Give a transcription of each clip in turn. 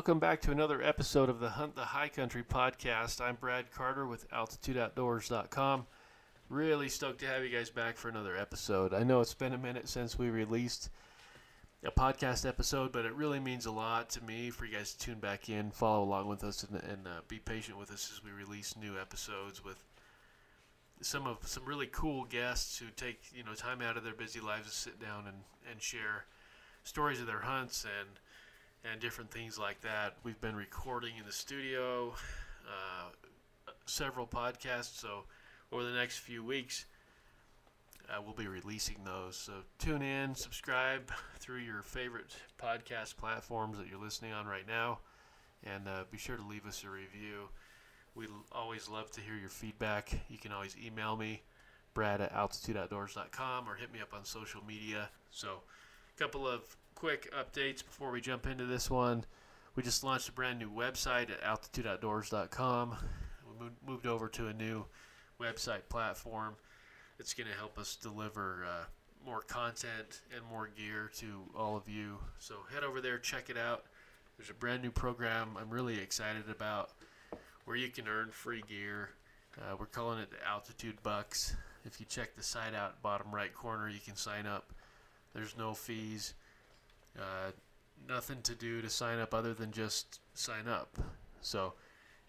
welcome back to another episode of the Hunt the High Country podcast. I'm Brad Carter with AltitudeOutdoors.com. Really stoked to have you guys back for another episode. I know it's been a minute since we released a podcast episode, but it really means a lot to me for you guys to tune back in, follow along with us, and, and uh, be patient with us as we release new episodes with some of some really cool guests who take you know time out of their busy lives to sit down and, and share stories of their hunts and and different things like that. We've been recording in the studio uh, several podcasts, so over the next few weeks, uh, we'll be releasing those. So tune in, subscribe through your favorite podcast platforms that you're listening on right now, and uh, be sure to leave us a review. We always love to hear your feedback. You can always email me, brad at altitudeoutdoors.com, or hit me up on social media. So, a couple of quick updates before we jump into this one. We just launched a brand new website at altitudeoutdoors.com. We moved over to a new website platform It's going to help us deliver uh, more content and more gear to all of you. So head over there, check it out. There's a brand new program I'm really excited about where you can earn free gear. Uh, we're calling it the Altitude Bucks. If you check the site out, bottom right corner, you can sign up. There's no fees. Uh, nothing to do to sign up other than just sign up. So,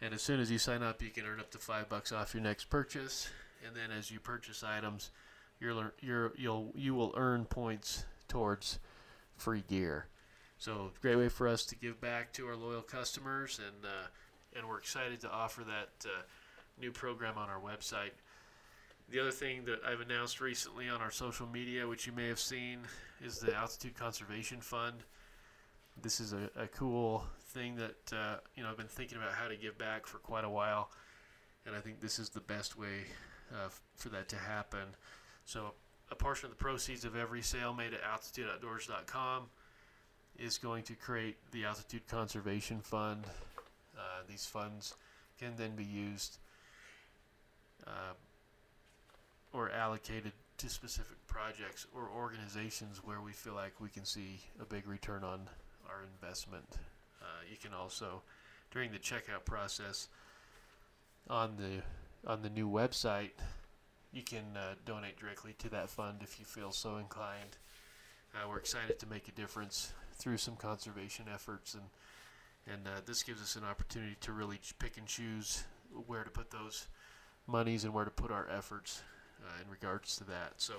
and as soon as you sign up, you can earn up to five bucks off your next purchase. And then as you purchase items, you're, you're, you'll you will earn points towards free gear. So great way for us to give back to our loyal customers, and uh, and we're excited to offer that uh, new program on our website. The other thing that I've announced recently on our social media, which you may have seen, is the Altitude Conservation Fund. This is a, a cool thing that uh, you know I've been thinking about how to give back for quite a while, and I think this is the best way uh, for that to happen. So a portion of the proceeds of every sale made at altitudeoutdoors.com is going to create the Altitude Conservation Fund. Uh, these funds can then be used uh, or allocated to specific projects or organizations where we feel like we can see a big return on our investment. Uh, you can also, during the checkout process on the on the new website, you can uh, donate directly to that fund if you feel so inclined. Uh, we're excited to make a difference through some conservation efforts, and and uh, this gives us an opportunity to really pick and choose where to put those monies and where to put our efforts uh, in regards to that. So,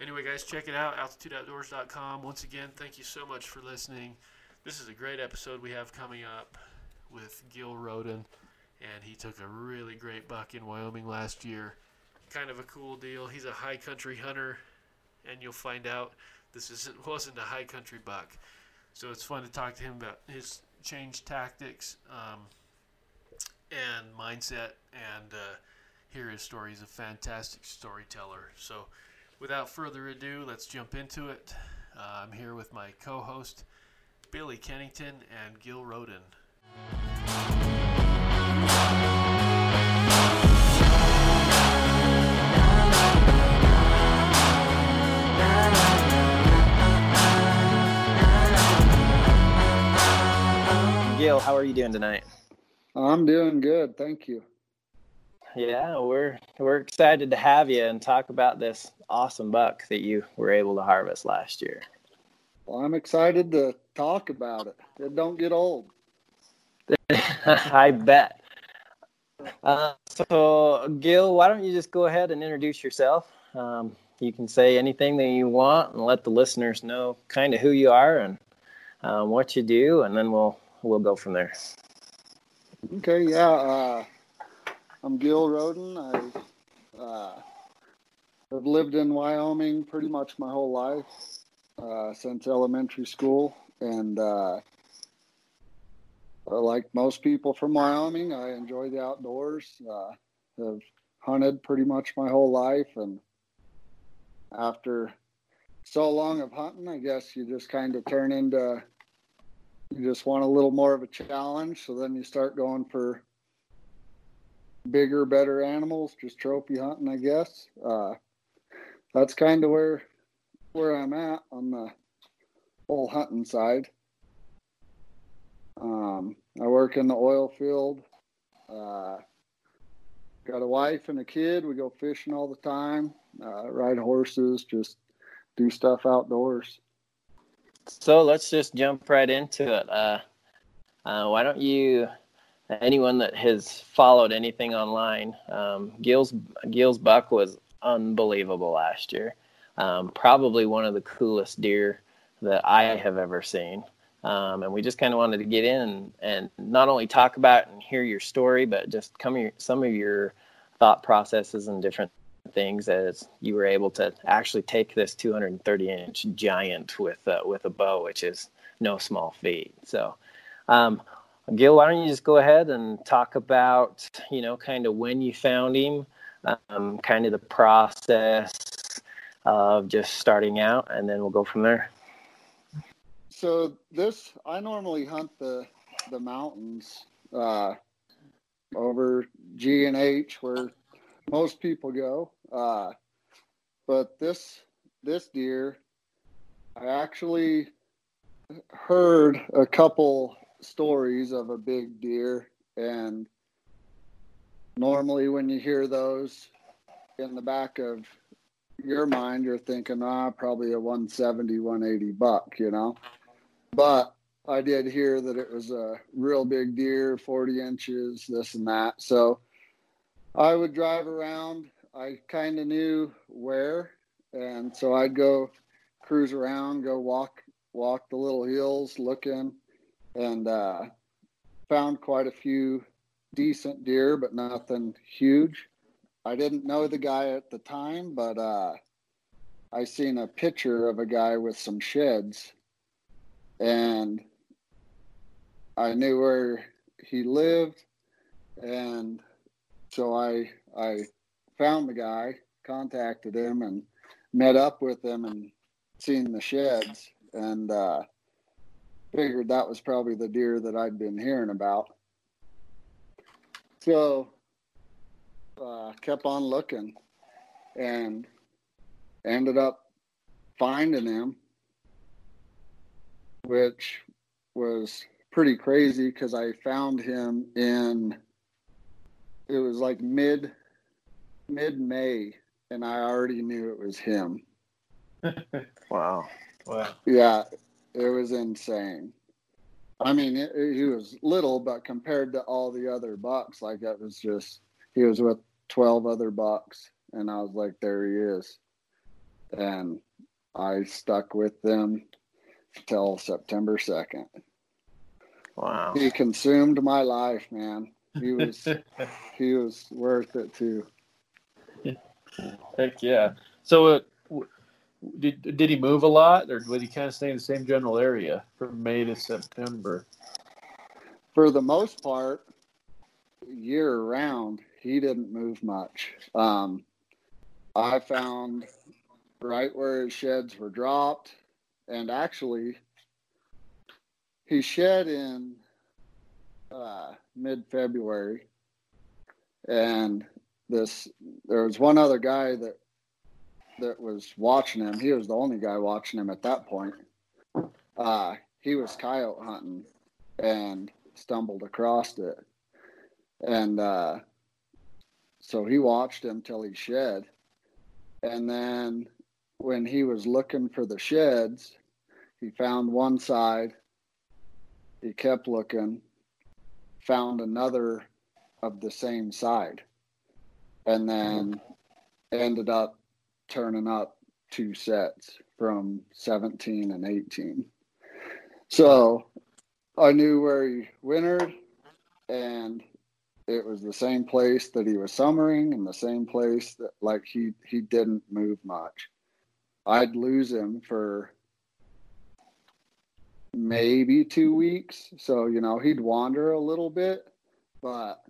anyway, guys, check it out, altitudeoutdoors.com. Once again, thank you so much for listening. This is a great episode we have coming up with Gil Roden, and he took a really great buck in Wyoming last year. Kind of a cool deal. He's a high country hunter, and you'll find out this isn't wasn't a high country buck. So it's fun to talk to him about his change tactics um, and mindset and uh, hear his story. He's a fantastic storyteller. So, without further ado, let's jump into it. Uh, I'm here with my co host, Billy Kennington and Gil Roden. Gil, how are you doing tonight? I'm doing good, thank you. Yeah, we're we're excited to have you and talk about this awesome buck that you were able to harvest last year. Well, I'm excited to talk about it. It don't get old. I bet. Uh, so, Gil, why don't you just go ahead and introduce yourself? Um, you can say anything that you want and let the listeners know kind of who you are and um, what you do, and then we'll we'll go from there. Okay, yeah. Uh, I'm Gil Roden. I uh, have lived in Wyoming pretty much my whole life uh, since elementary school, and uh, like most people from Wyoming, I enjoy the outdoors. Uh, have hunted pretty much my whole life, and after so long of hunting, I guess you just kind of turn into you just want a little more of a challenge. So then you start going for bigger, better animals, just trophy hunting, I guess. Uh, that's kind of where where I'm at on the whole hunting side. Um, I work in the oil field. Uh, got a wife and a kid. We go fishing all the time, uh, ride horses, just do stuff outdoors. So let's just jump right into it. Uh, uh, why don't you, anyone that has followed anything online, um, Gil's Gil's buck was unbelievable last year. Um, probably one of the coolest deer that I have ever seen. Um, and we just kind of wanted to get in and not only talk about and hear your story, but just come your, some of your thought processes and different things as you were able to actually take this 230 inch giant with uh, with a bow, which is no small feat. So, um, Gil, why don't you just go ahead and talk about you know kind of when you found him, um, kind of the process of just starting out, and then we'll go from there so this I normally hunt the the mountains uh, over G and H where most people go. Uh, but this this deer, I actually heard a couple stories of a big deer, and normally when you hear those in the back of your mind, you're thinking, ah, probably a 170, 180 buck, you know. But I did hear that it was a real big deer, 40 inches, this and that. So I would drive around. I kind of knew where, and so I'd go cruise around, go walk walk the little hills, looking, and uh, found quite a few decent deer, but nothing huge. I didn't know the guy at the time, but uh, I seen a picture of a guy with some sheds and I knew where he lived, and so I I found the guy, contacted him, and met up with him and seen the sheds, and uh, figured that was probably the deer that I'd been hearing about. So uh, kept on looking, and ended up finding him which was pretty crazy because I found him in it was like mid mid May and I already knew it was him. wow. Wow. Yeah, it was insane. I mean, it, it, he was little, but compared to all the other bucks, like it was just he was with twelve other bucks, and I was like, there he is, and I stuck with them till September 2nd. Wow. He consumed my life, man. He was he was worth it too. Heck yeah. So uh, did did he move a lot or did he kind of stay in the same general area from May to September? For the most part, year round, he didn't move much. Um, I found right where his sheds were dropped and actually he shed in uh, mid-February, and this there was one other guy that that was watching him. He was the only guy watching him at that point. Uh, he was coyote hunting and stumbled across it, and uh, so he watched him till he shed, and then when he was looking for the sheds, he found one side. He kept looking, found another of the same side, and then ended up turning up two sets from 17 and 18. So I knew where he wintered, and it was the same place that he was summering, and the same place that like he he didn't move much. I'd lose him for maybe two weeks. So, you know, he'd wander a little bit, but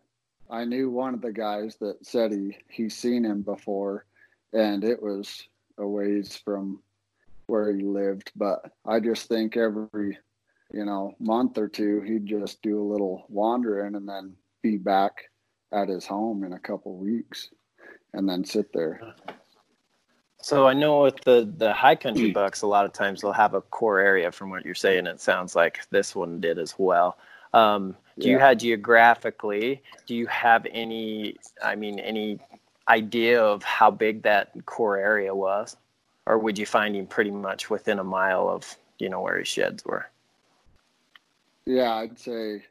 I knew one of the guys that said he he seen him before and it was a ways from where he lived. But I just think every, you know, month or two he'd just do a little wandering and then be back at his home in a couple weeks and then sit there. So I know with the the high country bucks, a lot of times they'll have a core area. From what you're saying, it sounds like this one did as well. Um, do you have geographically? Do you have any? I mean, any idea of how big that core area was, or would you find him pretty much within a mile of you know where his sheds were? Yeah, I'd say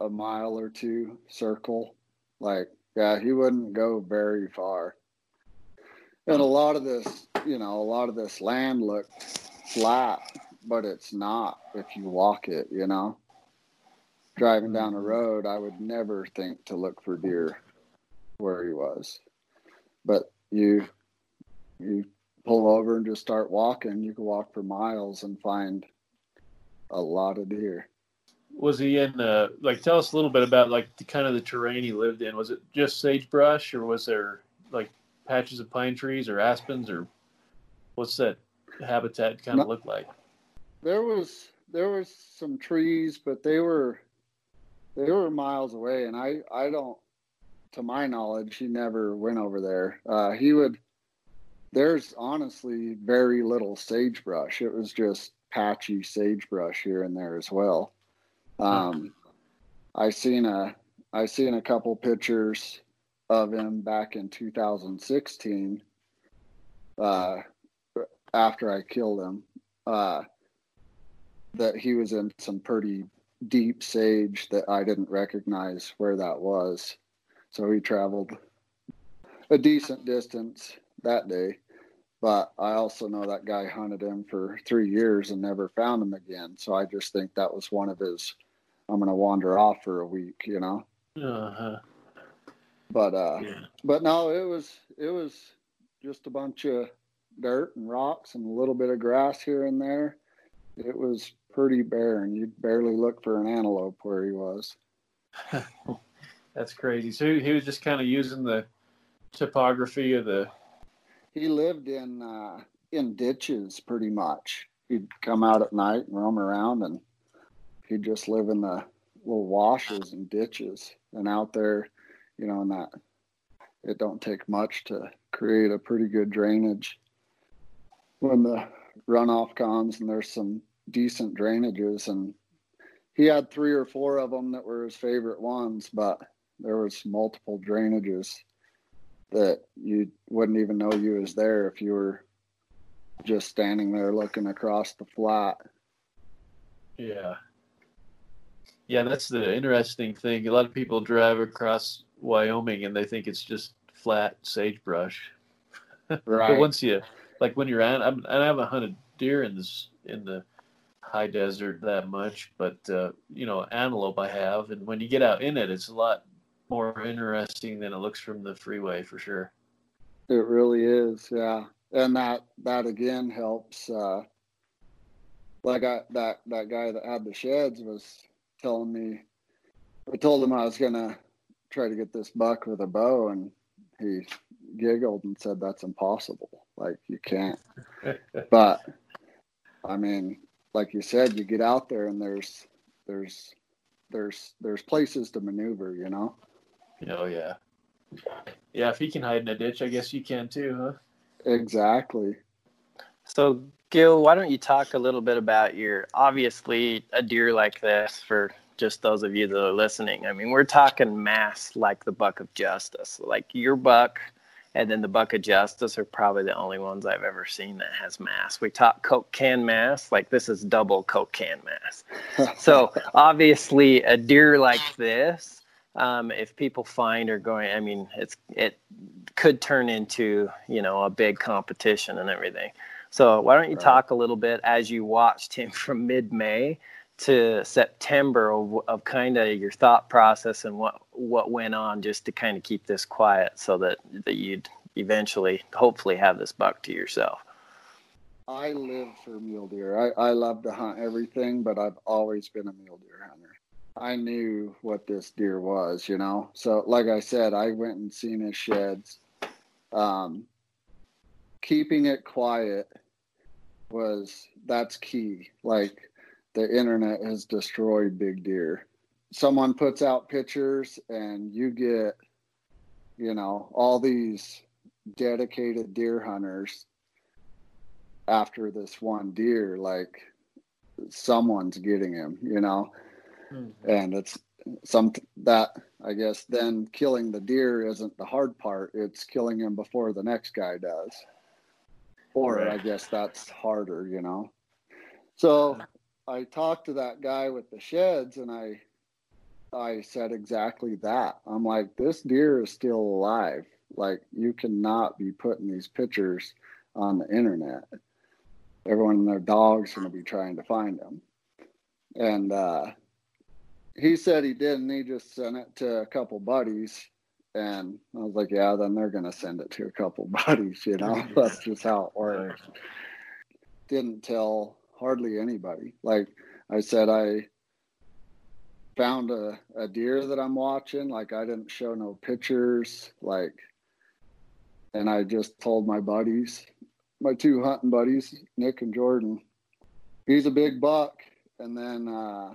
a mile or two circle. Like, yeah, he wouldn't go very far. And a lot of this, you know, a lot of this land looked flat, but it's not if you walk it, you know. Driving down the mm-hmm. road, I would never think to look for deer where he was. But you you pull over and just start walking, you can walk for miles and find a lot of deer. Was he in uh like tell us a little bit about like the kind of the terrain he lived in? Was it just sagebrush or was there like patches of pine trees or aspens or what's that habitat kind of No. look like? There was there was some trees, but they were they were miles away, and I I don't, to my knowledge, he never went over there. Uh, he would. There's honestly very little sagebrush. It was just patchy sagebrush here and there as well. Um, I seen a I seen a couple pictures of him back in 2016. Uh, after I killed him, uh, that he was in some pretty deep sage that I didn't recognize where that was. So he traveled a decent distance that day. But I also know that guy hunted him for three years and never found him again. So I just think that was one of his, I'm going to wander off for a week, you know? Uh-huh. But, uh, Yeah. but no, it was, it was just a bunch of dirt and rocks and a little bit of grass here and there. It was pretty barren. You'd barely look for an antelope where he was. That's crazy. So he- was just kind of using the topography of the He lived in uh, in ditches pretty much. He'd come out at night and roam around, and he'd just live in the little washes and ditches. And out there, you know, in that it don't take much to create a pretty good drainage. When the runoff comes, and there's some decent drainages, and he had three or four of them that were his favorite ones, but there was multiple drainages that you wouldn't even know you was there if you were just standing there looking across the flat. Yeah. Yeah, that's the interesting thing. A lot of people drive across Wyoming and they think it's just flat sagebrush. Right. but once you, like when you're at, I'm, and I haven't hunted deer in this in the high desert that much, but uh, you know, antelope I have, and when you get out in it, it's a lot more interesting than it looks from the freeway for sure. It really is, yeah. And that that again helps. Uh, like I, that that guy that had the sheds was telling me. I told him I was gonna try to get this buck with a bow, and he giggled and said that's impossible. Like you can't. but I mean, like you said, you get out there and there's there's there's there's places to maneuver, you know. Oh yeah, yeah. If he can hide in a ditch, I guess you can too, huh? Exactly. So, Gil, why don't you talk a little bit about your obviously a deer like this for just those of you that are listening? I mean, we're talking mass like the buck of justice, like your buck and then the buck of justice are probably the only ones I've ever seen that has mass. We talk Coke can mass, like this is double Coke can mass. So, obviously, a deer like this. Um, if people find are going, I mean, it's it could turn into you know a big competition and everything. So why don't you Right. talk a little bit as you watched him from mid-May to September of, of kind of your thought process and what what went on just to kind of keep this quiet so that that you'd eventually hopefully have this buck to yourself. I live for mule deer. I, I love to hunt everything, but I've always been a mule deer hunter. I knew what this deer was, you know. So, like I said, I went and seen his sheds. Um, keeping it quiet was that's key. Like the internet has destroyed big deer. Someone puts out pictures, and you get, you know, all these dedicated deer hunters after this one deer like someone's getting him you know mm-hmm. and it's some that I guess then killing the deer isn't the hard part; it's killing him before the next guy does. Or right. I guess that's harder, you know. So I talked to that guy with the sheds, and I I said exactly that. I'm like, this deer is still alive. Like, you cannot be putting these pictures on the internet. Everyone and their dog's are going to be trying to find him, And uh, he said he didn't. He just sent it to a couple buddies. And I was like, yeah, then they're going to send it to a couple buddies, you know? That's just how it works. Didn't tell hardly anybody. Like I said, I found a, a deer that I'm watching. Like I didn't show no pictures. Like, and I just told my buddies, my two hunting buddies, Nick and Jordan, he's a big buck. And then uh,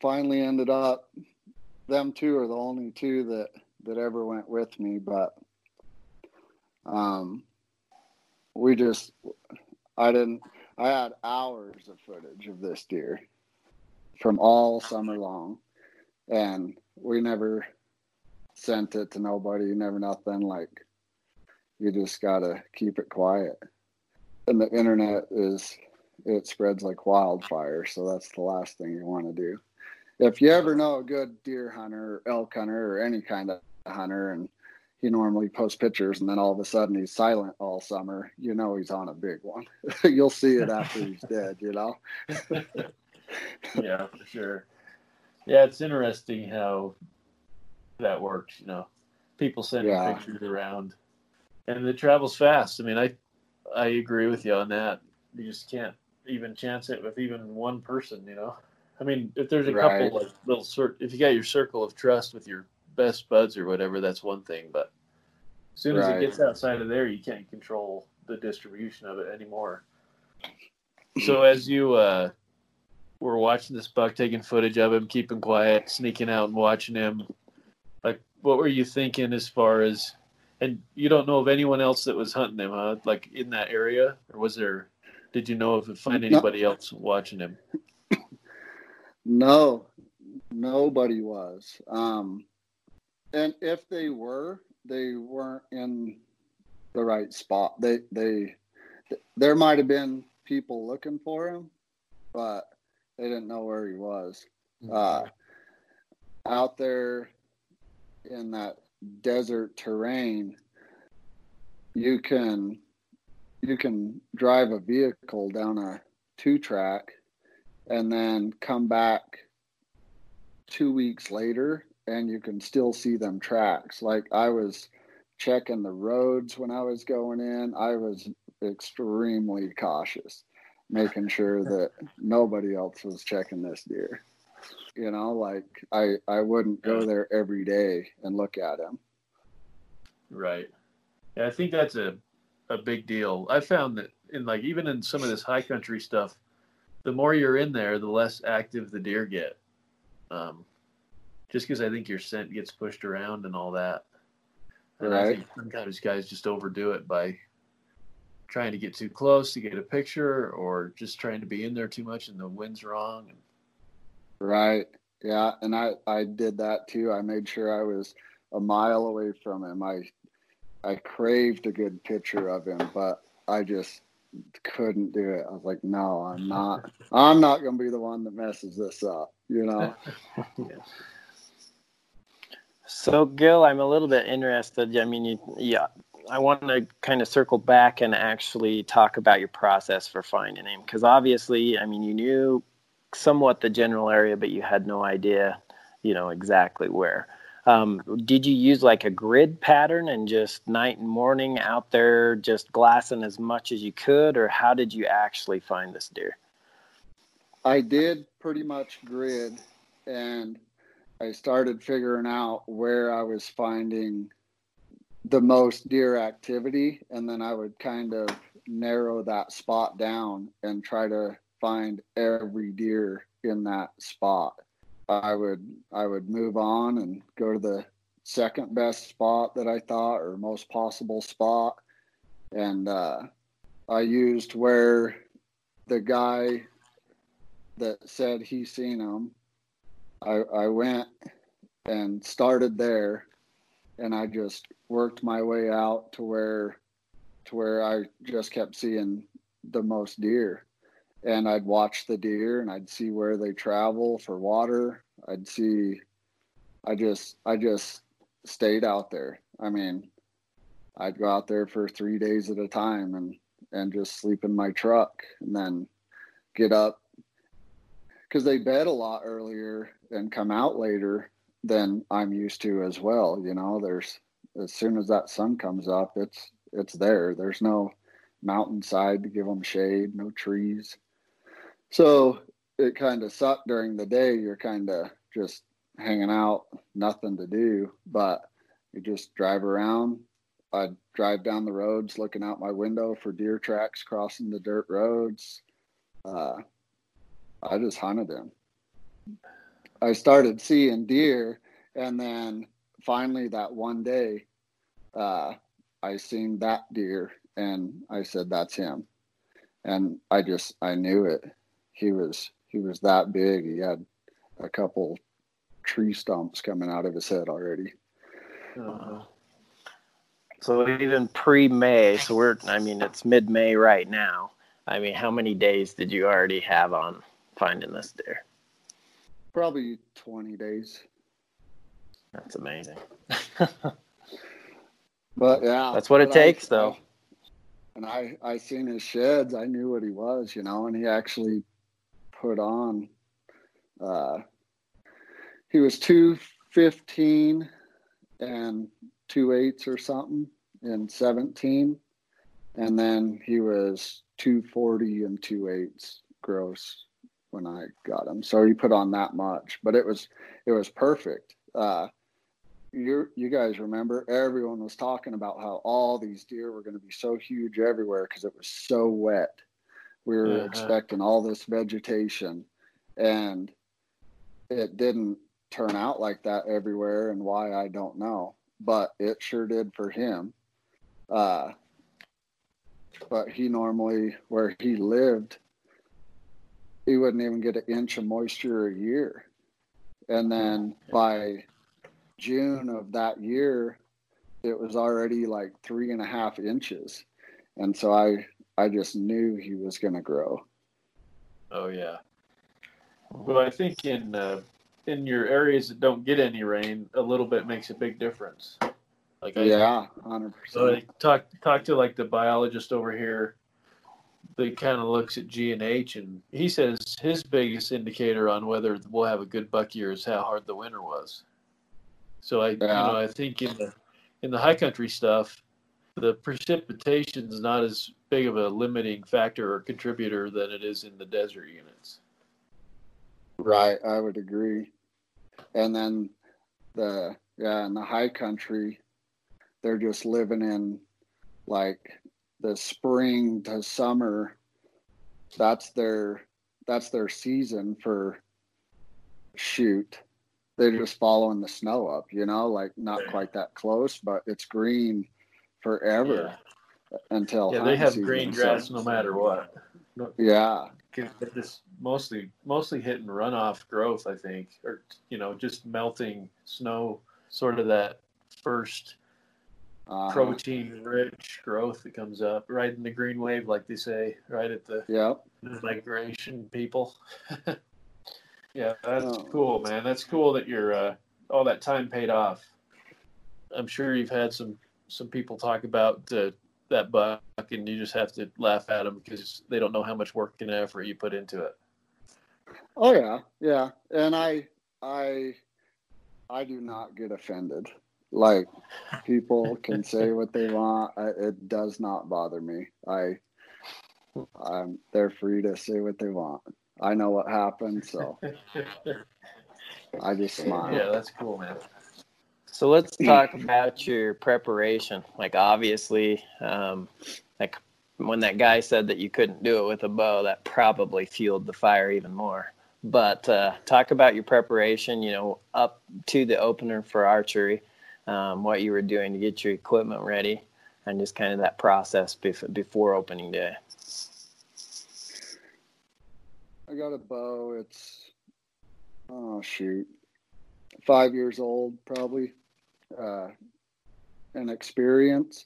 finally ended up, them two are the only two that that ever went with me. But um, we just, I didn't. I had hours of footage of this deer from all summer long, and we never sent it to nobody. Never nothing. Like you just gotta keep it quiet. And the internet is it spreads like wildfire, so that's the last thing you want to do. If you ever know a good deer hunter, or elk hunter, or any kind of hunter, and he normally posts pictures and then all of a sudden he's silent all summer, you know he's on a big one. You'll see it after he's dead, you know? yeah, for sure. Yeah, it's interesting how that works. You know, people sending yeah. pictures around, and it travels fast. I mean, I I agree with you on that. You just can't even chance it with even one person. You know, I mean, if there's a right. couple like little sort, if you got your circle of trust with your best buds or whatever, that's one thing. But as soon as it gets outside of there, you can't control the distribution of it anymore. So as you uh, were watching this buck, taking footage of him, keeping quiet, sneaking out and watching him. Like, what were you thinking as far as? And you don't know of anyone else that was hunting him, huh? Like in that area, or was there? Did you know if find anybody no. else watching him? No, nobody was. Um, and if they were, they weren't in the right spot. They they there might have been people looking for him, but they didn't know where he was. Mm-hmm. Uh, out there in that desert terrain, you can you can drive a vehicle down a two track and then come back two weeks later and you can still see them tracks. Like I was checking the roads when I was going in. I was extremely cautious making sure that nobody else was checking this deer. You know, like I I wouldn't go there every day and look at him. Right. Yeah, I think that's a a big deal. I found that in like even in some of this high country stuff, the more you're in there, the less active the deer get. Um, just because I think your scent gets pushed around and all that. And right. I think sometimes guys just overdo it by trying to get too close to get a picture or just trying to be in there too much and the wind's wrong. Right. Yeah. And I, I did that too. I made sure I was a mile away from him. I, I craved a good picture of him, but I just couldn't do it. I was like, no, I'm not, I'm not going to be the one that messes this up, you know? yeah. So, Gil, I'm a little bit interested. I mean, you, yeah, I want to kind of circle back and actually talk about your process for finding him because obviously, I mean, you knew somewhat the general area, but you had no idea, you know, exactly where. Um, did you use like a grid pattern and just night and morning out there just glassing as much as you could, or how did you actually find this deer? I did pretty much grid, and I started figuring out where I was finding the most deer activity and then I would kind of narrow that spot down and try to find every deer in that spot. I would I would move on and go to the second best spot that I thought or most possible spot and uh, I used where the guy that said he seen them I I went and started there, and I just worked my way out to where to where I just kept seeing the most deer. And I'd watch the deer and I'd see where they travel for water. I'd see I just I just stayed out there. I mean, I'd go out there for 3 days at a time and and just sleep in my truck and then get up cuz they bed a lot earlier and come out later than I'm used to as well, you know. There's as soon as that sun comes up, it's it's there. There's no mountainside to give them shade, no trees. So it kind of sucked during the day. You're kind of just hanging out, nothing to do, but you just drive around. I'd drive down the roads looking out my window for deer tracks crossing the dirt roads. Uh, I just hunted them. I started seeing deer, and then finally that one day, uh, I seen that deer and I said, that's him. And I just, I knew it. He was, he was that big. He had a couple tree stumps coming out of his head already. Uh-huh. So even pre-May, so we're, I mean, it's mid-May right now. I mean, how many days did you already have on finding this deer? Probably 20 days. That's amazing. But yeah, that's what it takes, I, though. And I, I seen his sheds. I knew what he was, you know, and he actually put on. Uh, he was two fifteen and two eights or something in seventeen, and then he was two forty and two eights gross when I got him. So he put on that much, but it was it was perfect. Uh, you you guys remember everyone was talking about how all these deer were going to be so huge everywhere because it was so wet. We were uh-huh. expecting all this vegetation, and it didn't turn out like that everywhere. And why I don't know, but it sure did for him. Uh, but he normally where he lived, he wouldn't even get an inch of moisture a year, and then by June of that year, it was already like three and a half inches, and so I I just knew he was going to grow. Oh yeah. Well, I think in uh, in your areas that don't get any rain, a little bit makes a big difference. Like I, yeah, hundred so percent. talk talk to like the biologist over here. They kind of looks at G and H, and he says his biggest indicator on whether we'll have a good buck year is how hard the winter was. So I, yeah. you know, I think in the in the high country stuff, the precipitation is not as big of a limiting factor or contributor than it is in the desert units. Right, I would agree. And then the yeah, in the high country, they're just living in like the spring to summer. That's their that's their season for shoot they're just following the snow up, you know, like not quite that close, but it's green forever yeah. until yeah, they have green grass no matter what. Yeah, it's mostly mostly hitting runoff growth, I think, or you know, just melting snow, sort of that 1st uh-huh. protein rich growth that comes up right in the green wave, like they say, right at the yep. migration people. Yeah, that's oh. cool, man. That's cool that you're uh, all that time paid off. I'm sure you've had some some people talk about uh, that buck, and you just have to laugh at them because they don't know how much work and effort you put into it. Oh yeah, yeah, and I I I do not get offended. Like people can say what they want. I, it does not bother me. I I'm they're free to say what they want. I know what happened, so I just smile. Yeah, that's cool, man. So let's talk about your preparation. Like obviously, um, like when that guy said that you couldn't do it with a bow, that probably fueled the fire even more. But uh, talk about your preparation. You know, up to the opener for archery, um, what you were doing to get your equipment ready, and just kind of that process before opening day. I got a bow. It's oh shoot, five years old probably, uh, an experience,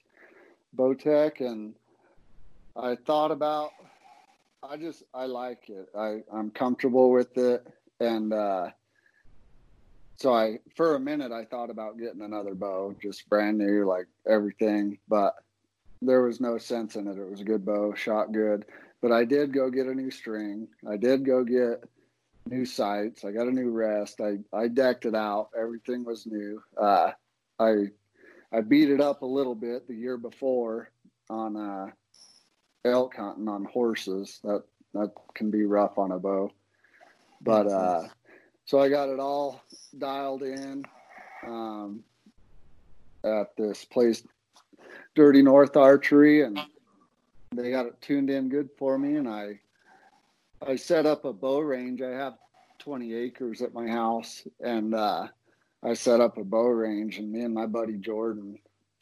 Bowtech, and I thought about. I just I like it. I I'm comfortable with it, and uh, so I for a minute I thought about getting another bow, just brand new, like everything, but there was no sense in it. It was a good bow, shot good. But I did go get a new string. I did go get new sights. I got a new rest. I, I decked it out. Everything was new. Uh, I I beat it up a little bit the year before on uh, elk hunting on horses. That that can be rough on a bow. But uh, so I got it all dialed in um, at this place, Dirty North Archery, and they got it tuned in good for me. And I I set up a bow range. I have 20 acres at my house, and uh, I set up a bow range. And me and my buddy Jordan,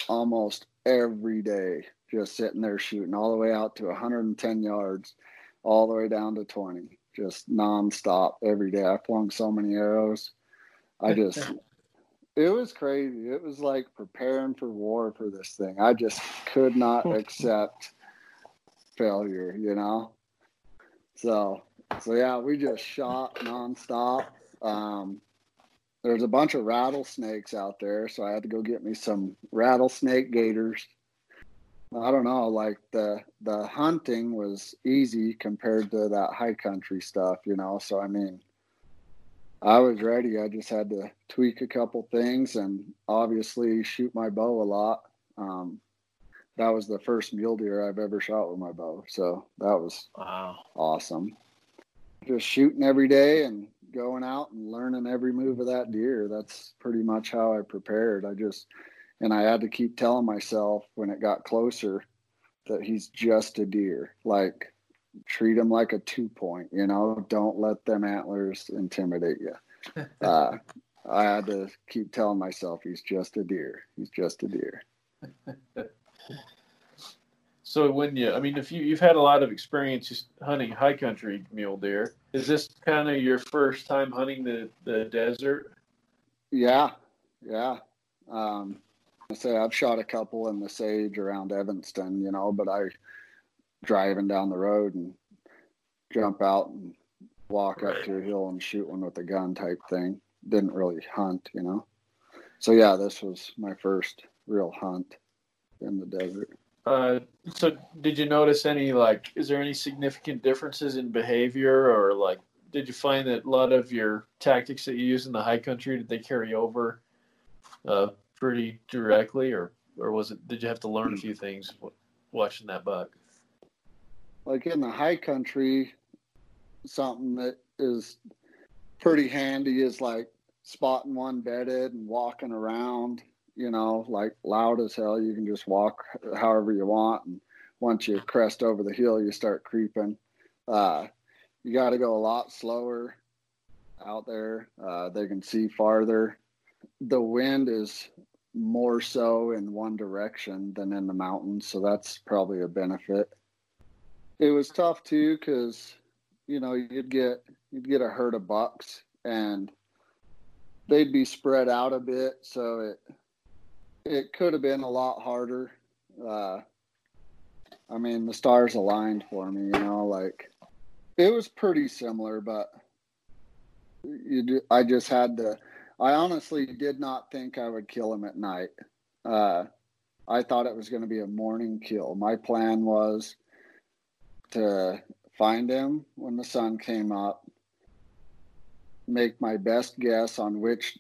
almost every day, just sitting there shooting all the way out to 110 yards, all the way down to 20, just nonstop every day. I flung so many arrows. I just, it was crazy. It was like preparing for war for this thing. I just could not accept failure, you know? So, so yeah, we just shot nonstop. Um, there's a bunch of rattlesnakes out there, so I had to go get me some rattlesnake gaiters. I don't know, like the the hunting was easy compared to that high country stuff, you know. So I mean, I was ready. I just had to tweak a couple things and obviously shoot my bow a lot. Um, that was the first mule deer I've ever shot with my bow, so that was Wow. awesome. Just shooting every day and going out and learning every move of that deer. That's pretty much how I prepared. I just, and I had to keep telling myself when it got closer that he's just a deer. Like, treat him like a two point, you know, don't let them antlers intimidate you. Uh, I had to keep telling myself he's just a deer. He's just a deer. So when you, I mean, if you you've had a lot of experience hunting high country mule deer, is this kind of your first time hunting the the desert? Yeah, yeah. Um, I say I've shot a couple in the sage around Evanston, you know, but I driving down the road and jump out and walk up to a hill and shoot one with a gun type thing. Didn't really hunt, you know. So yeah, this was my first real hunt in the desert. Uh, so did you notice any like, is there any significant differences in behavior, or like, did you find that a lot of your tactics that you use in the high country did they carry over uh, pretty directly, or or was it did you have to learn a few things w- watching that buck? like in the high country, something that is pretty handy is like spotting one bedded and walking around, you know, like loud as hell. You can just walk however you want. And once you crest over the hill, you start creeping. Uh, you got to go a lot slower out there. Uh, they can see farther. The wind is more so in one direction than in the mountains. So that's probably a benefit it was tough too because you know you'd get you'd get a herd of bucks and they'd be spread out a bit so it it could have been a lot harder. Uh i mean the stars aligned for me you know like it was pretty similar but you do, i just had to i honestly did not think i would kill him at night. Uh i thought it was going to be a morning kill. My plan was to find him when the sun came up, make my best guess on which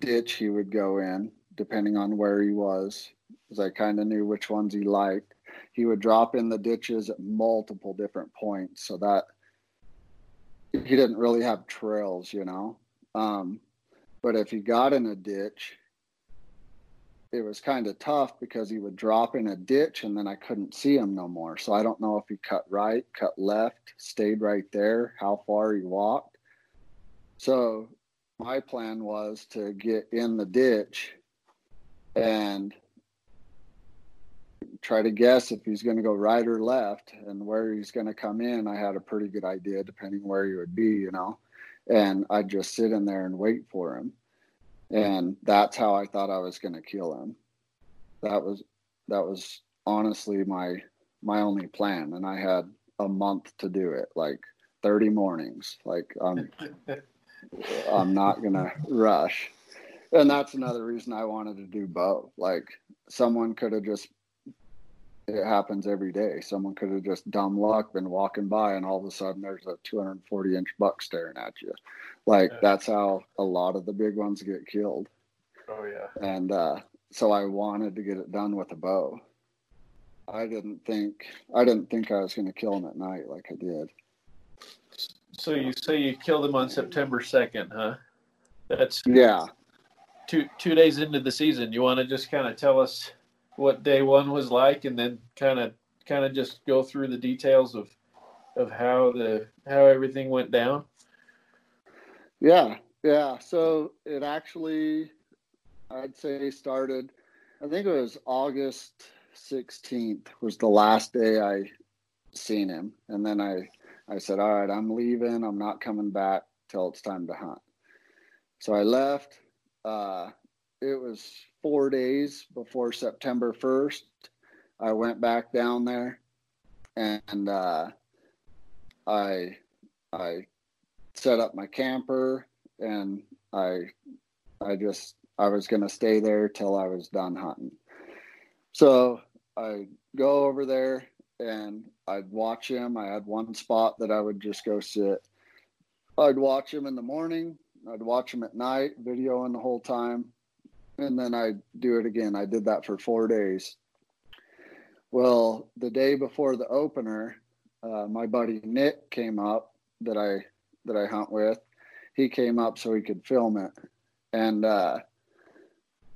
ditch he would go in, depending on where he was, because I kind of knew which ones he liked. He would drop in the ditches at multiple different points, so that he didn't really have trails, you know. Um, but if he got in a ditch, it was kind of tough because he would drop in a ditch and then I couldn't see him no more. So I don't know if he cut right, cut left, stayed right there, how far he walked. So my plan was to get in the ditch and try to guess if he's going to go right or left and where he's going to come in. I had a pretty good idea depending where he would be, you know. and I'd just sit in there and wait for him. And that's how I thought I was going to kill him. That was that was honestly my my only plan, and I had a month to do it, like 30 mornings. Like I'm um, I'm not gonna rush. And that's another reason I wanted to do both. Like someone could have just it happens every day. Someone could have just dumb luck been walking by and all of a sudden there's a 240 inch buck staring at you. Like yeah. that's how a lot of the big ones get killed. Oh yeah. And uh, so I wanted to get it done with a bow. I didn't think I didn't think I was going to kill him at night like I did. So you say you killed him on September second, huh? That's yeah. Two two days into the season, you want to just kind of tell us what day one was like, and then kind of kind of just go through the details of of how the how everything went down. Yeah, yeah. So it actually, I'd say, started. I think it was August 16th was the last day I seen him, and then I I said, "All right, I'm leaving. I'm not coming back till it's time to hunt." So I left. Uh, it was four days before September 1st. I went back down there, and uh, I I set up my camper, and I I just I was gonna stay there till I was done hunting. So I go over there and I'd watch him. I had one spot that I would just go sit. I'd watch him in the morning. I'd watch them at night, videoing the whole time, and then I'd do it again. I did that for four days. Well, the day before the opener, uh, my buddy Nick came up that I that I hunt with. He came up so he could film it, and uh,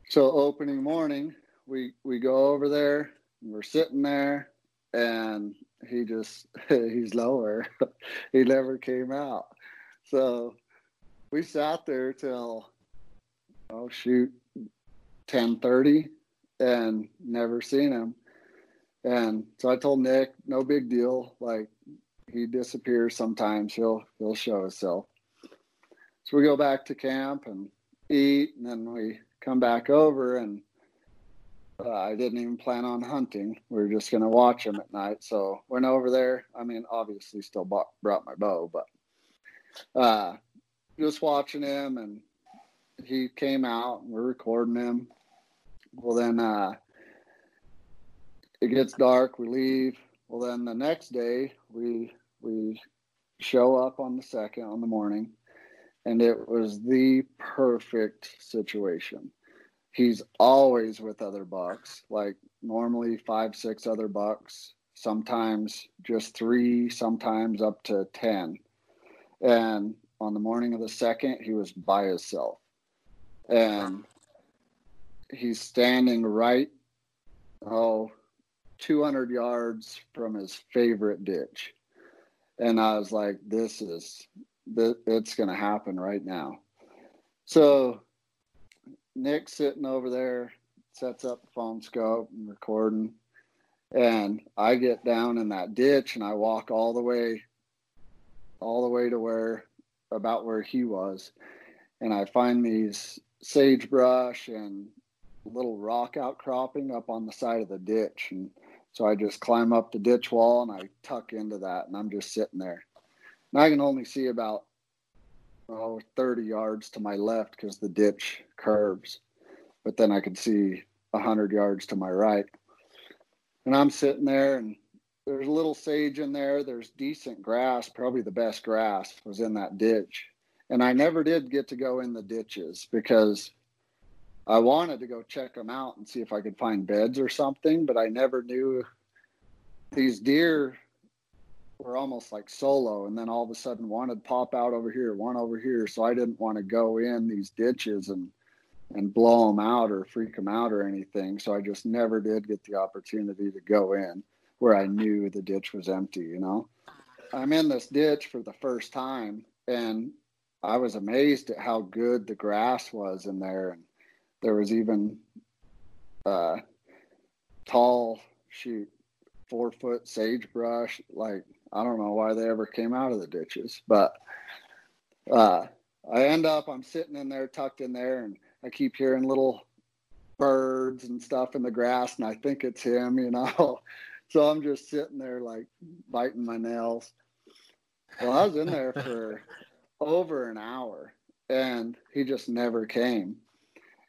so opening morning, we we go over there. We're sitting there, and he just he's lower. he never came out. So we sat there till oh shoot, ten thirty, and never seen him. And so I told Nick, no big deal. Like he disappears sometimes. He'll he'll show himself. So we go back to camp and eat, and then we come back over and uh, I didn't even plan on hunting. We were just going to watch him at night. So went over there. I mean, obviously still bought, brought my bow, but uh, just watching him and he came out and we're recording him. Well, then uh, it gets dark. We leave. Well, then the next day we we show up on the second on the morning, and it was the perfect situation he's always with other bucks, like normally five, six other bucks, sometimes just three, sometimes up to 10. And on the morning of the second, he was by himself. And he's standing right, oh, 200 yards from his favorite ditch. And I was like, this is, it's going to happen right now. So Nick sitting over there sets up the phone scope and recording. And I get down in that ditch and I walk all the way, all the way to where, about where he was. And I find these sagebrush and little rock outcropping up on the side of the ditch. And so I just climb up the ditch wall and I tuck into that and I'm just sitting there. And I can only see about oh, 30 yards to my left because the ditch curves. But then I could see 100 yards to my right. And I'm sitting there, and there's a little sage in there. There's decent grass. Probably the best grass was in that ditch. And I never did get to go in the ditches because I wanted to go check them out and see if I could find beds or something, but I never knew these deer were almost like solo and then all of a sudden one would pop out over here one over here so i didn't want to go in these ditches and and blow them out or freak them out or anything so i just never did get the opportunity to go in where i knew the ditch was empty you know? I'm in this ditch for the first time and i was amazed at how good the grass was in there. And there was even uh tall shoot four foot sagebrush. Like I don't know why they ever came out of the ditches, but uh, I end up, I'm sitting in there, tucked in there, and I keep hearing little birds and stuff in the grass, and I think it's him, you know. so I'm just sitting there, like biting my nails. Well, I was in there for over an hour, and he just never came.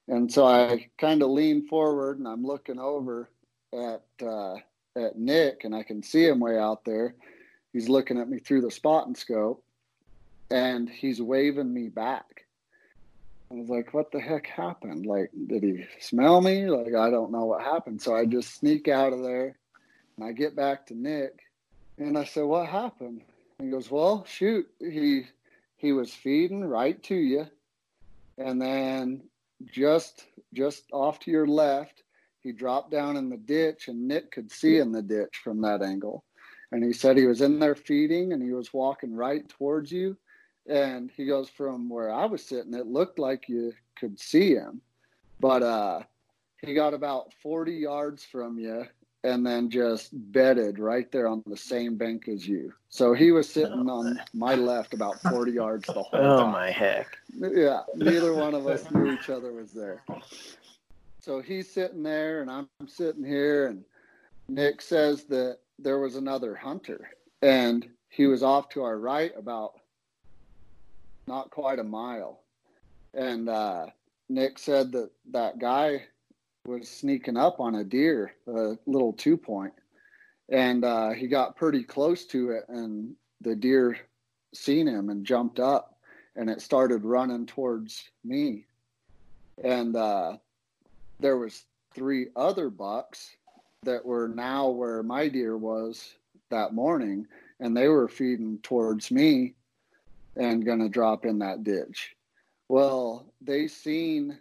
And so I kind of lean forward, and I'm looking over at uh, at Nick, and I can see him way out there. He's looking at me through the spotting scope, and he's waving me back. I was like, what the heck happened? Like, did he smell me? Like, I don't know what happened. So I just sneak out of there and I get back to Nick and I said, what happened? And he goes, well, shoot, he, he was feeding right to you. And then just, just off to your left, he dropped down in the ditch and Nick could see in the ditch from that angle. And he said he was in there feeding and he was walking right towards you and he goes from where I was sitting, it looked like you could see him, but uh, he got about 40 yards from you and then just bedded right there on the same bank as you. So he was sitting oh, on my left about 40 yards the whole oh, time. Oh my heck. Yeah, neither one of us knew each other was there. So he's sitting there and I'm sitting here and Nick says that there was another hunter and he was off to our right about not quite a mile. And uh, Nick said that that guy was sneaking up on a deer, a little two point, and uh, he got pretty close to it, and the deer seen him and jumped up, and it started running towards me, and uh, there was three other bucks that were now where my deer was that morning, and they were feeding towards me and going to drop in that ditch. Well, they seen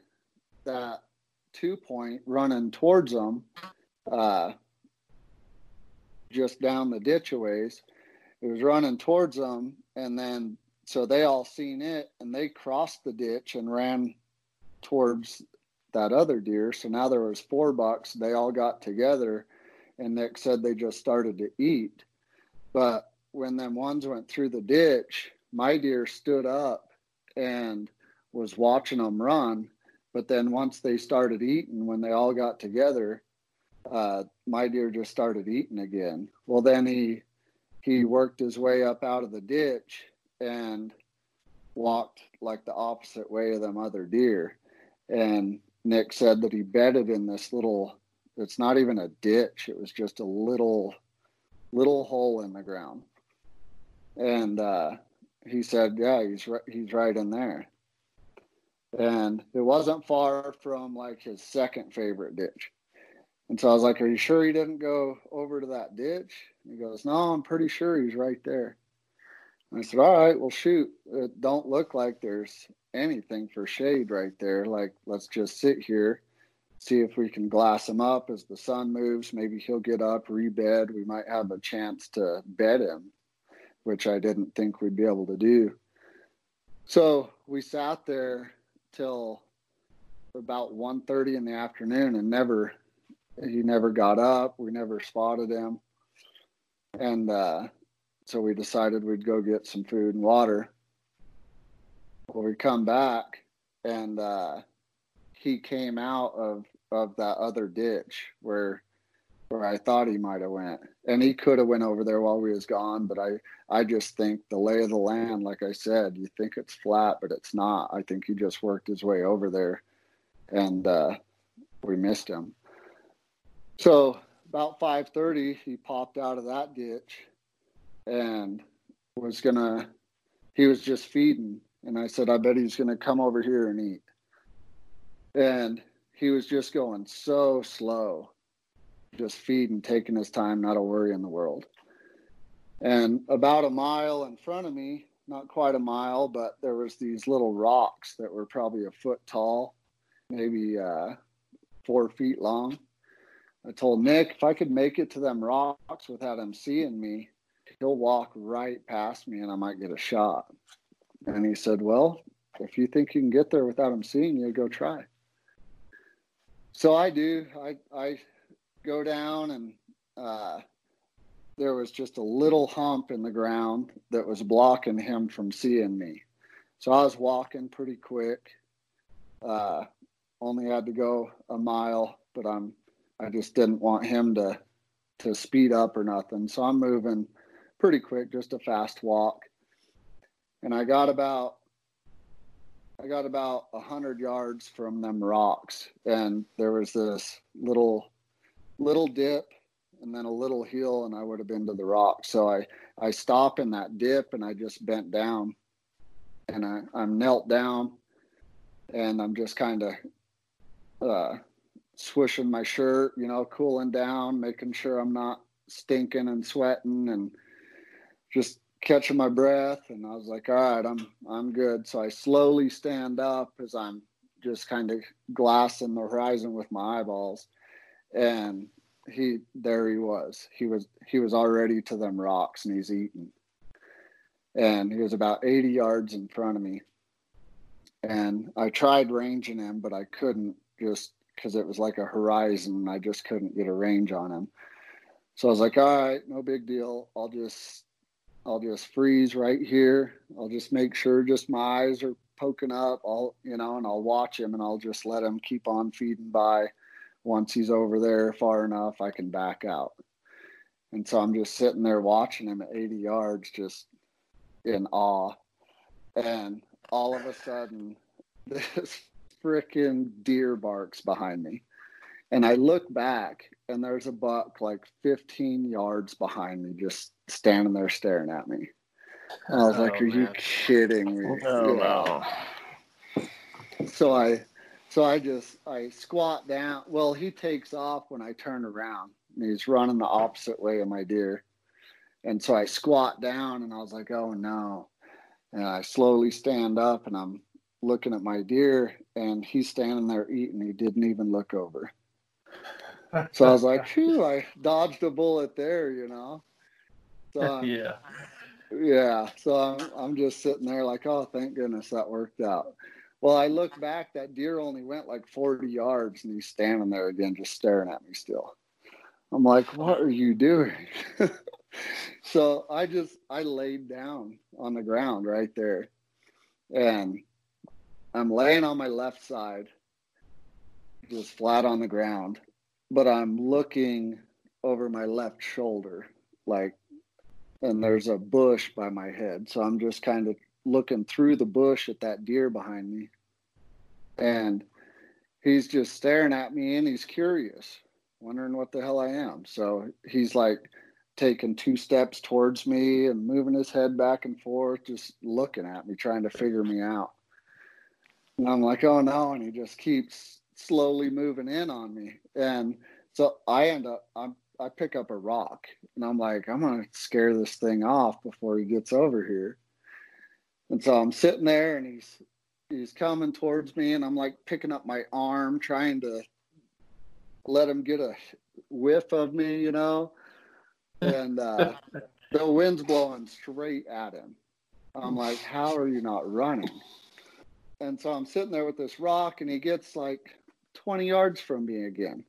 that two point running towards them, uh, just down the ditch a ways. It was running towards them, and then so they all seen it, and they crossed the ditch and ran towards that other deer. So now there was four bucks. They all got together, and Nick said they just started to eat. But when them ones went through the ditch, my deer stood up and was watching them run. But then once they started eating, when they all got together, uh, my deer just started eating again. Well, then he he worked his way up out of the ditch and walked like the opposite way of them other deer. And Nick said that he bedded in this little. It's not even a ditch. It was just a little little hole in the ground. And uh, he said, "Yeah, he's right, he's right in there." And it wasn't far from like his second favorite ditch. And so I was like, "Are you sure he didn't go over to that ditch?" And he goes, "No, I'm pretty sure he's right there." And I said, "All right, well, shoot. It don't look like there's anything for shade right there. Like, let's just sit here." see if we can glass him up as the sun moves. Maybe he'll get up, rebed. We might have a chance to bed him which I didn't think we'd be able to do. So we sat there till about 1.30 in the afternoon and never he never got up. We never spotted him. And uh, so we decided we'd go get some food and water. Well we come back and uh, he came out of of that other ditch where where I thought he might have went, and he could have went over there while we was gone. But I, I just think the lay of the land, like I said, you think it's flat, but it's not. I think he just worked his way over there, and uh, we missed him. So about five thirty, he popped out of that ditch, and was gonna. He was just feeding, and I said, "I bet he's gonna come over here and eat." And he was just going so slow just feeding, taking his time, not a worry in the world. And about a mile in front of me, not quite a mile, but there was these little rocks that were probably a foot tall, maybe uh, four feet long. I told Nick if I could make it to them rocks without him seeing me, he'll walk right past me and I might get a shot. And he said, Well, if you think you can get there without him seeing you, go try. So I do. I, I go down and uh, there was just a little hump in the ground that was blocking him from seeing me. So I was walking pretty quick. Uh, only had to go a mile, but I'm I just didn't want him to to speed up or nothing. So I'm moving pretty quick, just a fast walk. And I got about I got about a hundred yards from them rocks, and there was this little little dip and then a little hill, and I would have been to the rock. So I I stop in that dip, and I just bent down, and I I'm knelt down, and I'm just kind of uh, swishing my shirt, you know, cooling down, making sure I'm not stinking and sweating, and just catching my breath and I was like, all right, I'm I'm good. So I slowly stand up as I'm just kind of glassing the horizon with my eyeballs. And he there he was. He was he was already to them rocks and he's eating. And he was about 80 yards in front of me. And I tried ranging him, but I couldn't just because it was like a horizon. I just couldn't get a range on him. So I was like, all right, no big deal. I'll just I'll just freeze right here. I'll just make sure just my eyes are poking up. I'll, you know, and I'll watch him and I'll just let him keep on feeding by. Once he's over there far enough, I can back out. And so I'm just sitting there watching him at 80 yards, just in awe. And all of a sudden, this freaking deer barks behind me. And I look back and there's a buck like 15 yards behind me, just standing there staring at me. I was oh, like, "Are man. you kidding me?" Oh no. So I, so I just I squat down. Well, he takes off when I turn around. And he's running the opposite way of my deer, and so I squat down, and I was like, "Oh no!" And I slowly stand up, and I'm looking at my deer, and he's standing there eating. He didn't even look over. So I was like, "Phew!" I dodged a bullet there, you know. So yeah. Yeah. So I'm, I'm just sitting there like, oh, thank goodness that worked out. Well, I look back, that deer only went like 40 yards and he's standing there again, just staring at me still. I'm like, what are you doing? so I just, I laid down on the ground right there and I'm laying on my left side, just flat on the ground, but I'm looking over my left shoulder, like and there's a bush by my head. So I'm just kind of looking through the bush at that deer behind me. And he's just staring at me and he's curious, wondering what the hell I am. So he's like taking two steps towards me and moving his head back and forth, just looking at me, trying to figure me out. And I'm like, oh no. And he just keeps slowly moving in on me. And so I end up, I'm I pick up a rock and I'm like, I'm gonna scare this thing off before he gets over here. And so I'm sitting there and he's he's coming towards me and I'm like picking up my arm, trying to let him get a whiff of me, you know. And uh, the wind's blowing straight at him. I'm like, how are you not running? And so I'm sitting there with this rock and he gets like 20 yards from me again.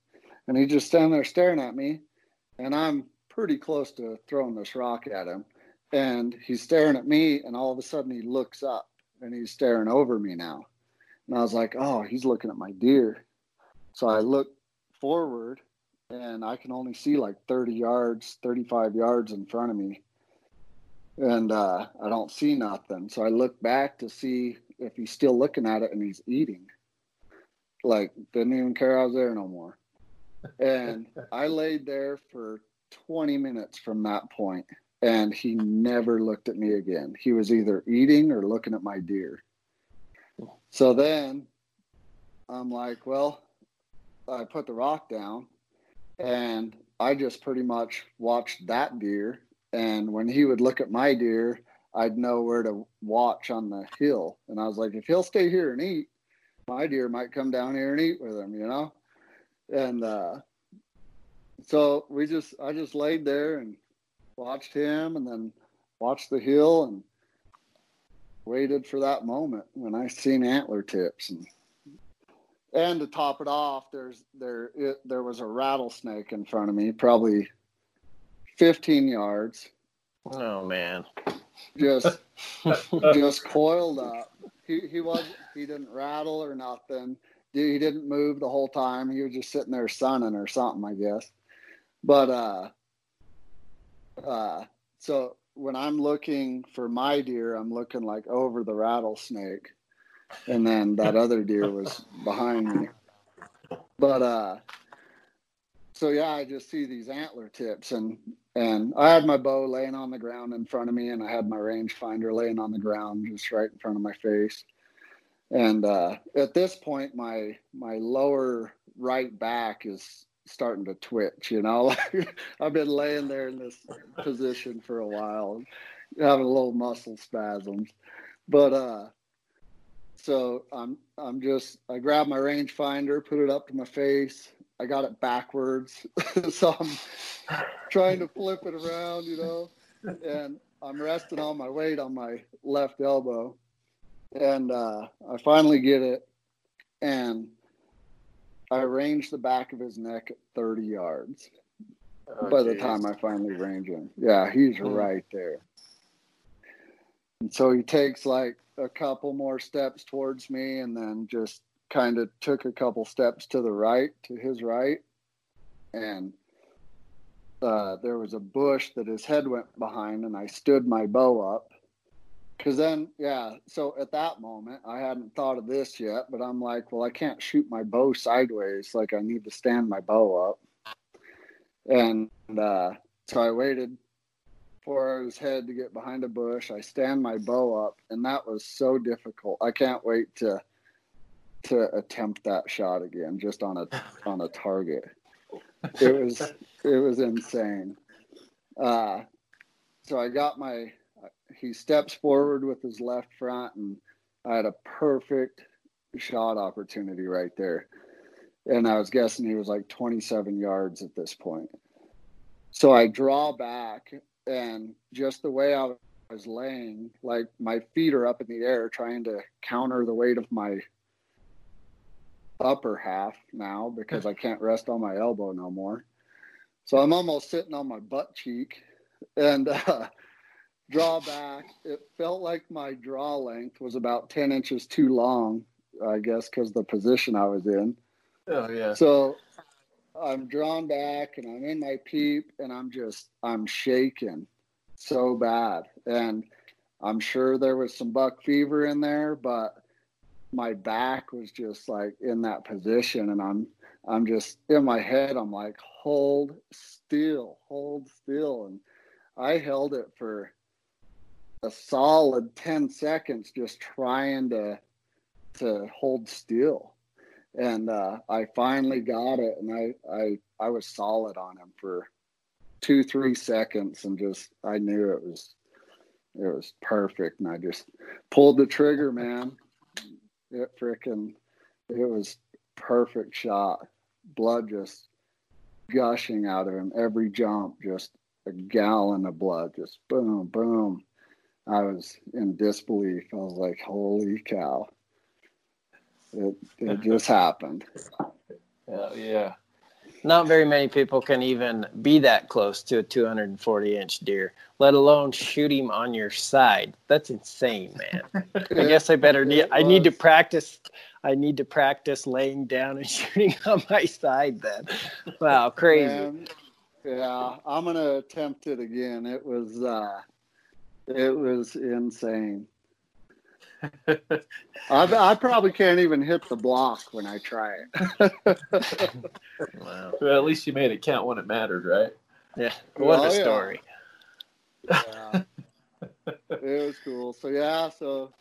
And he's just standing there staring at me and I'm pretty close to throwing this rock at him. And he's staring at me, and all of a sudden he looks up and he's staring over me now. And I was like, oh, he's looking at my deer. So I look forward and I can only see like 30 yards, 35 yards in front of me. And uh, I don't see nothing. So I look back to see if he's still looking at it and he's eating. Like, didn't even care I was there no more and I laid there for 20 minutes from that point, and he never looked at me again. He was either eating or looking at my deer. So then I'm like, well, I put the rock down, and I just pretty much watched that deer. And when he would look at my deer, I'd know where to watch on the hill. And I was like, if he'll stay here and eat, my deer might come down here and eat with him, you know? and uh, so we just I just laid there and watched him, and then watched the hill and waited for that moment when I seen antler tips and and to top it off, there's there it, there was a rattlesnake in front of me, probably 15 yards. Oh man, just just coiled up, he he was he didn't rattle or nothing. He didn't move the whole time. He was just sitting there sunning or something, I guess. But uh, uh, so when I'm looking for my deer, I'm looking like over the rattlesnake, and then that other deer was behind me. But uh, so yeah, I just see these antler tips, and and I had my bow laying on the ground in front of me, and I had my rangefinder laying on the ground just right in front of my face. And uh, at this point, my my lower right back is starting to twitch. You know, I've been laying there in this position for a while, having a little muscle spasms. But uh, so I'm I'm just I grab my rangefinder, put it up to my face. I got it backwards, so I'm trying to flip it around, you know, and I'm resting all my weight on my left elbow, and uh, I finally get it, and I range the back of his neck at 30 yards. Oh, by geez. the time I finally range him, yeah, he's mm. right there. And so he takes like a couple more steps towards me and then just kind of took a couple steps to the right, to his right. And uh, there was a bush that his head went behind, and I stood my bow up because then yeah so at that moment i hadn't thought of this yet but i'm like well i can't shoot my bow sideways like i need to stand my bow up. And uh, so i waited for his head to get behind a bush. I stand my bow up and that was so difficult. I can't wait to to attempt that shot again just on a on a target. It was it was insane. Uh so i got my he steps forward with his left front, and I had a perfect shot opportunity right there. And I was guessing he was like 27 yards at this point. So I draw back, and just the way I was laying, like my feet are up in the air trying to counter the weight of my upper half now because I can't rest on my elbow no more. So I'm almost sitting on my butt cheek. And uh, draw back. It felt like my draw length was about 10 inches too long, I guess, because the position I was in. Oh, yeah. So I'm drawn back and I'm in my peep and I'm just, I'm shaking so bad. And I'm sure there was some buck fever in there, but my back was just like in that position and I'm, I'm just in my head, I'm like, hold still, hold still. And I held it for a solid 10 seconds just trying to to hold still. And uh, i finally got it and I, I i was solid on him for two three seconds and just i knew it was it was perfect and i just pulled the trigger man. It freaking it was perfect shot. Blood just gushing out of him. Every jump just a gallon of blood just boom boom I was in disbelief. I was like, holy cow. It, it just happened. Yeah, yeah. Not very many people can even be that close to a 240 inch deer, let alone shoot him on your side. That's insane, man. I guess I better need, I need to practice. I need to practice laying down and shooting on my side then. Wow, crazy. Man, yeah, I'm going to attempt it again. It was, uh, it was insane. I, I probably can't even hit the block when I try it. wow. Well, at least you made it count when it mattered, right? Yeah. What a story. Yeah. it was cool. So yeah, so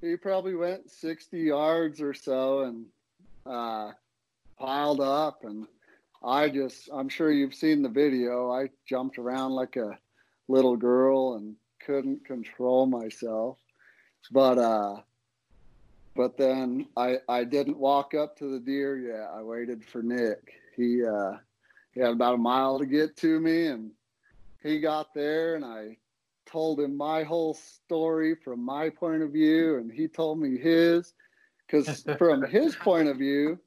he probably went 60 yards or so and uh, piled up and I just I'm sure you've seen the video. I jumped around like a little girl and couldn't control myself. But uh but then I I didn't walk up to the deer yet. I waited for Nick. He uh he had about a mile to get to me and he got there and I told him my whole story from my point of view and he told me his cuz from his point of view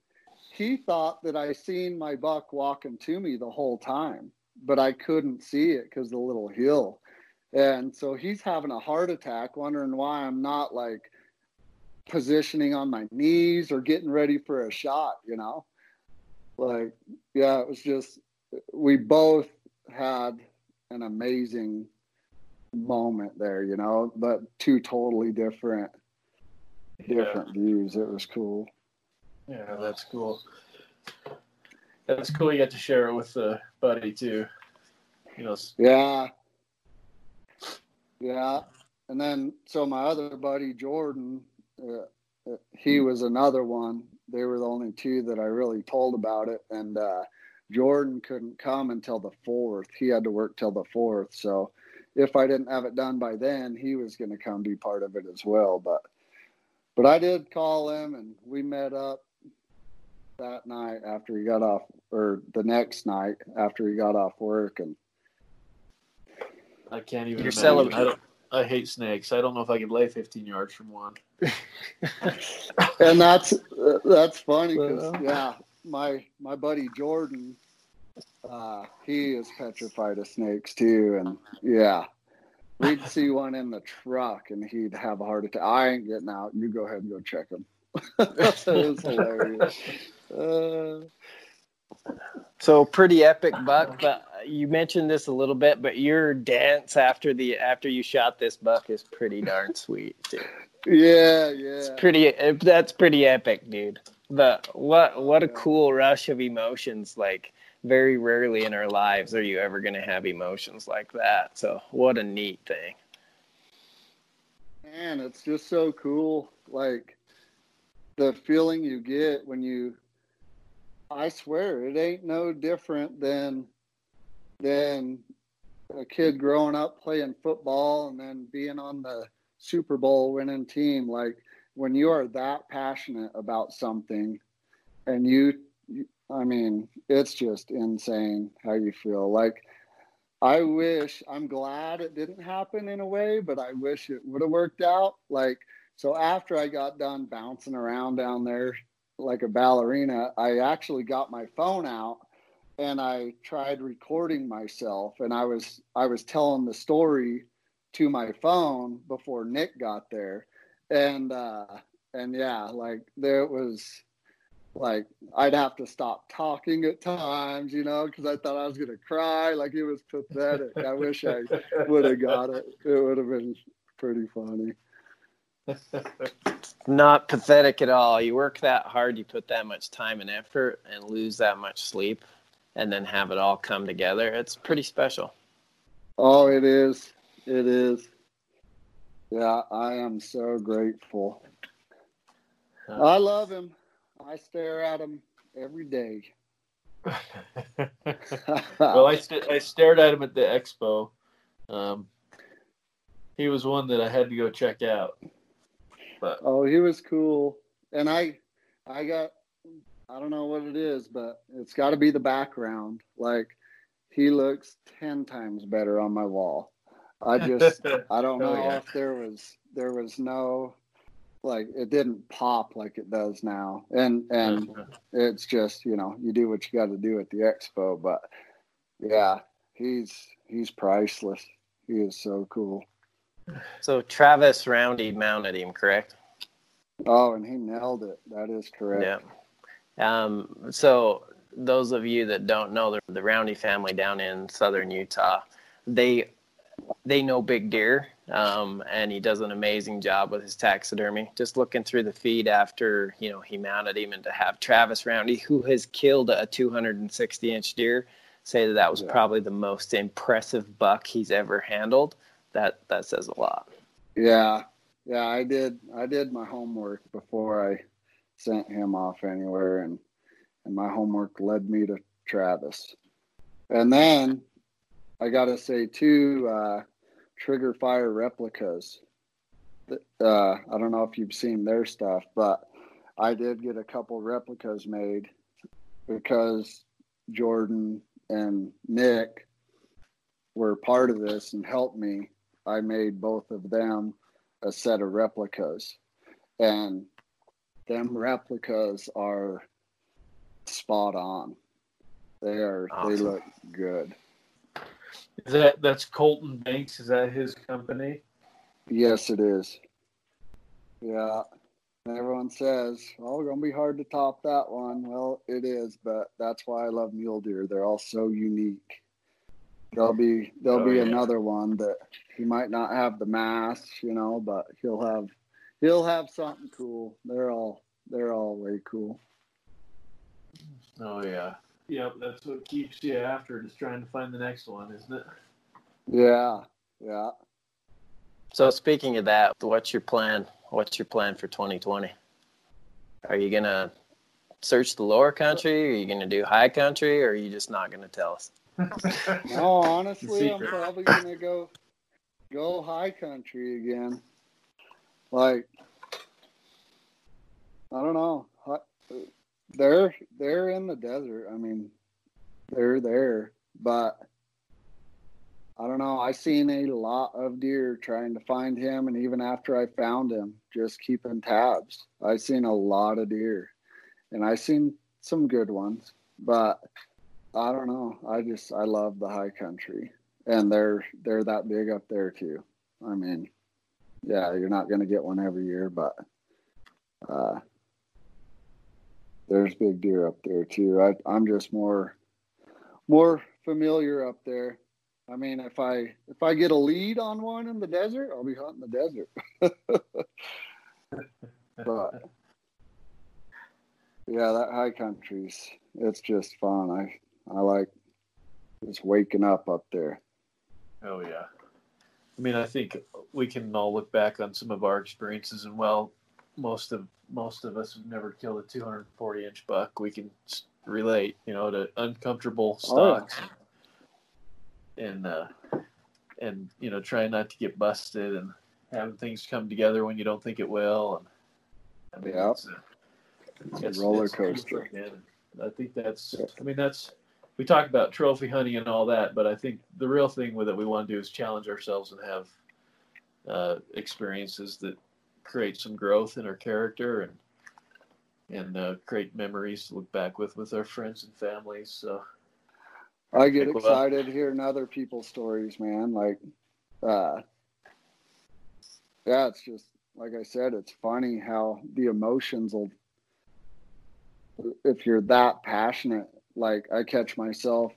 he thought that I seen my buck walking to me the whole time but I couldn't see it cuz the little hill and so he's having a heart attack, wondering why I'm not like positioning on my knees or getting ready for a shot, you know? Like, yeah, it was just, we both had an amazing moment there, you know, but two totally different, different yeah. views. It was cool. Yeah, that's cool. That's cool. You got to share it with the buddy too. You know. Yeah. Yeah, and then so my other buddy Jordan, uh, uh, he was another one. They were the only two that I really told about it, and uh, Jordan couldn't come until the fourth. He had to work till the fourth. So if I didn't have it done by then, he was going to come be part of it as well. But but I did call him, and we met up that night after he got off, or the next night after he got off work, and I can't even. You're celebrating. I, don't, I hate snakes. I don't know if I could lay 15 yards from one. and that's that's funny because yeah, my my buddy Jordan, uh, he is petrified of snakes too, and yeah, we'd see one in the truck and he'd have a heart attack. I ain't getting out. You go ahead and go check him. it was hilarious. Uh, so pretty epic buck, but you mentioned this a little bit, but your dance after the after you shot this buck is pretty darn sweet, dude. Yeah, yeah. It's pretty. Eh, that's pretty epic, dude. The what what a cool rush of emotions. Like very rarely in our lives are you ever going to have emotions like that. So what a neat thing. Man, it's just so cool. Like the feeling you get when you I swear it ain't no different than than a kid growing up playing football and then being on the Super Bowl winning team. Like when you are that passionate about something and you, I mean, it's just insane how you feel. Like I wish, I'm glad it didn't happen in a way, but I wish it would have worked out. Like, so after I got done bouncing around down there like a ballerina, I actually got my phone out and I tried recording myself and I was I was telling the story to my phone before Nick got there. And uh and yeah, like there was like I'd have to stop talking at times, you know, because I thought I was gonna cry. Like it was pathetic. I wish I would have got it. It would have been pretty funny. Not pathetic at all. You work that hard, you put that much time and effort, and lose that much sleep, and then have it all come together. It's pretty special. Oh, it is. It is. Yeah, I am so grateful. I love him. I stare at him every day. well, I, st- I stared at him at the expo. Um, he was one that I had to go check out. But oh, he was cool, and I, I got, I don't know what it is, but it's got to be the background. Like he looks ten times better on my wall. I just, I don't know oh, yeah. if there was there was no like it didn't pop like it does now and and it's just you know you do what you got to do at the expo but yeah he's he's priceless he is so cool so Travis Roundy mounted him, correct? Oh, and he nailed it. That is correct. Yeah. Um, so those of you that don't know the, the Roundy family down in southern Utah, they they know big deer, um, and he does an amazing job with his taxidermy. Just looking through the feed after you know he mounted him, and to have Travis Roundy, who has killed a 260 inch deer, say that that was yeah. probably the most impressive buck he's ever handled that that says a lot. Yeah, yeah, I did. I did my homework before I sent him off anywhere, and and my homework led me to Travis. And then I got to say two uh, Trigger Fire replicas. Uh, I don't know if you've seen their stuff, but I did get a couple replicas made because Jordan and Nick were part of this and helped me I made both of them a set of replicas. And them replicas are spot on. They are awesome. they look good. Is that that's Colton Banks? Is that his company? Yes, it is. Yeah, everyone says, "Oh, it's gonna be hard to top that one." Well, it is, but that's why I love mule deer. They're all so unique. There'll be there'll Oh, be yeah. another one that he might not have the mass, you know, but he'll have he'll have something cool. They're all they're all way cool. Oh yeah. Yep, that's what keeps you after, just trying to find the next one, isn't it? Yeah, yeah. So speaking of that, what's your plan? What's your plan for 2020? Are you gonna search the lower country? Are you gonna do high country? Or are you just not gonna tell us? No, honestly, I'm probably gonna go go high country again. Like, I don't know. They're they're in the desert. I mean, they're there, but I don't know. I seen a lot of deer trying to find him, and even after I found him, just keeping tabs. I seen a lot of deer, and I seen some good ones, but I don't know. I just I love the high country, and they're they're that big up there too. I mean, yeah, you're not gonna get one every year, but uh, there's big deer up there too. I I'm just more more familiar up there. I mean, if I if I get a lead on one in the desert, I'll be hunting the desert. but yeah, that high country's it's just fun. I I like just waking up up there. Oh yeah. I mean, I think we can all look back on some of our experiences, and well, most of most of us have never killed a 240 inch buck. We can relate, you know, to uncomfortable Oh, and uh, and you know, trying not to get busted and having things come together when you don't think it will. And I mean, Yeah. it's, a, It's roller coaster. man. I think that's. I mean, that's. We talk about trophy hunting and all that, but I think the real thing with it we want to do is challenge ourselves and have uh, experiences that create some growth in our character and and uh, create memories to look back with with our friends and families. So I get well- excited hearing other people's stories, man. Like, uh, yeah, it's just like I said, it's funny how the emotions will, if you're that passionate, like I catch myself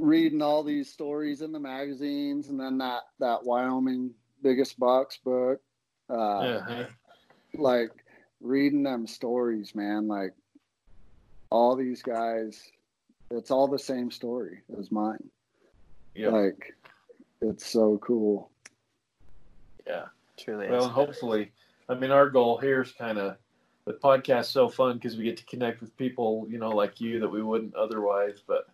reading all these stories in the magazines and then that, that Wyoming biggest bucks book, uh, yeah, like reading them stories, man, like all these guys, it's all the same story as mine. yeah, Like, it's so cool. yeah. Truly Well, is. hopefully, I mean, our goal here is kind of the podcast so fun because we get to connect with people, you know, like you that we wouldn't otherwise. But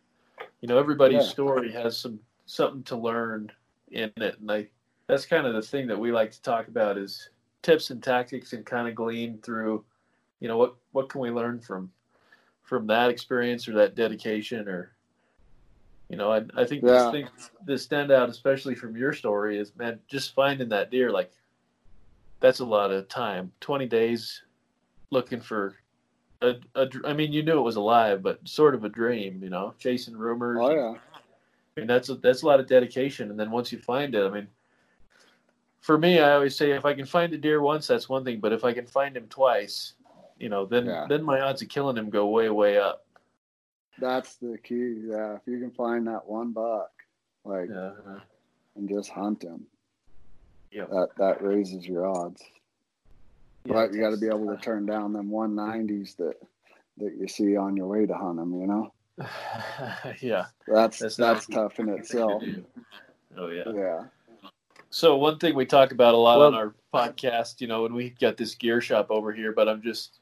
you know, everybody's Yeah. story has some something to learn in it, and I that's kind of the thing that we like to talk about is tips and tactics and kind of glean through, you know, what what can we learn from from that experience or that dedication or you know, I, I think Yeah. this thing the standout, especially from your story, is man, just finding that deer like that's a lot of time. Twenty days looking for a, a I mean, you knew it was alive, but sort of a dream, you know, chasing rumors. Oh, yeah. I mean, that's a, that's a lot of dedication. And then once you find it, I mean, for me, I always say if I can find a deer once, that's one thing. But if I can find him twice, you know, then Yeah. then my odds of killing him go way way up. That's the key. Yeah. If you can find that one buck, like, Yeah. Uh-huh. and just hunt him, Yeah. that, that raises your odds. But you got to be able to turn down them 190s that, that you see on your way to hunt them, you know? yeah. That's, That's that's, not- tough in itself. Oh yeah. Yeah. So one thing we talk about a lot Well- on our podcast, you know, when we got this gear shop over here, but I'm just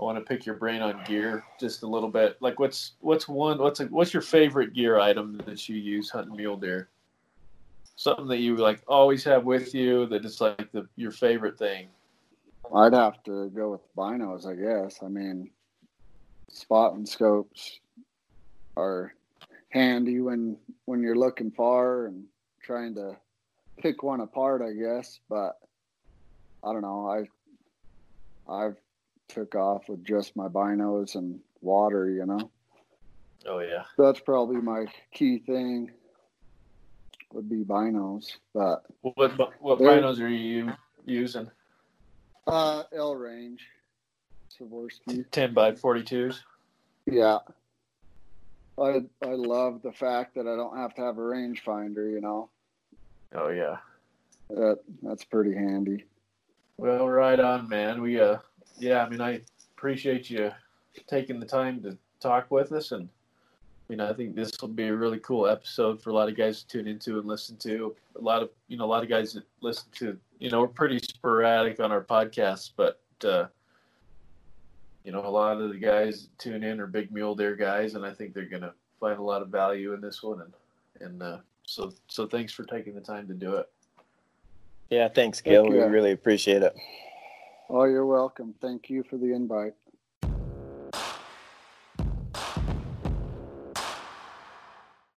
I want to pick your brain on gear just a little bit. Like what's what's one what's a, what's your favorite gear item that you use hunting mule deer? Something that you like always have with you that is like the your favorite thing. I'd have to go with binos, I guess. I mean, spotting scopes are handy when when you're looking far and trying to pick one apart, I guess. But I don't know. I I've took off with just my binos and water. You know, Oh yeah. that's probably my key thing. Would be binos, but What what There- binos are you using? Uh, EL Range. Swarovski. 10 by 42s. Yeah. I I love the fact that I don't have to have a rangefinder. You know, Oh, yeah. that that's pretty handy. Well, right on, man. We, uh, yeah, I mean, I appreciate you taking the time to talk with us. And, you know, I think this will be a really cool episode for a lot of guys to tune into and listen to. A lot of, you know, a lot of guys that listen to, you know, we're pretty sporadic on our podcasts, but, uh, you know, a lot of the guys that tune in are big mule deer guys, and I think they're going to find a lot of value in this one. And, and, uh, so, so thanks for taking the time to do it. Yeah, thanks, Gil. Heck We really appreciate it. Oh, you're welcome. Thank you for the invite.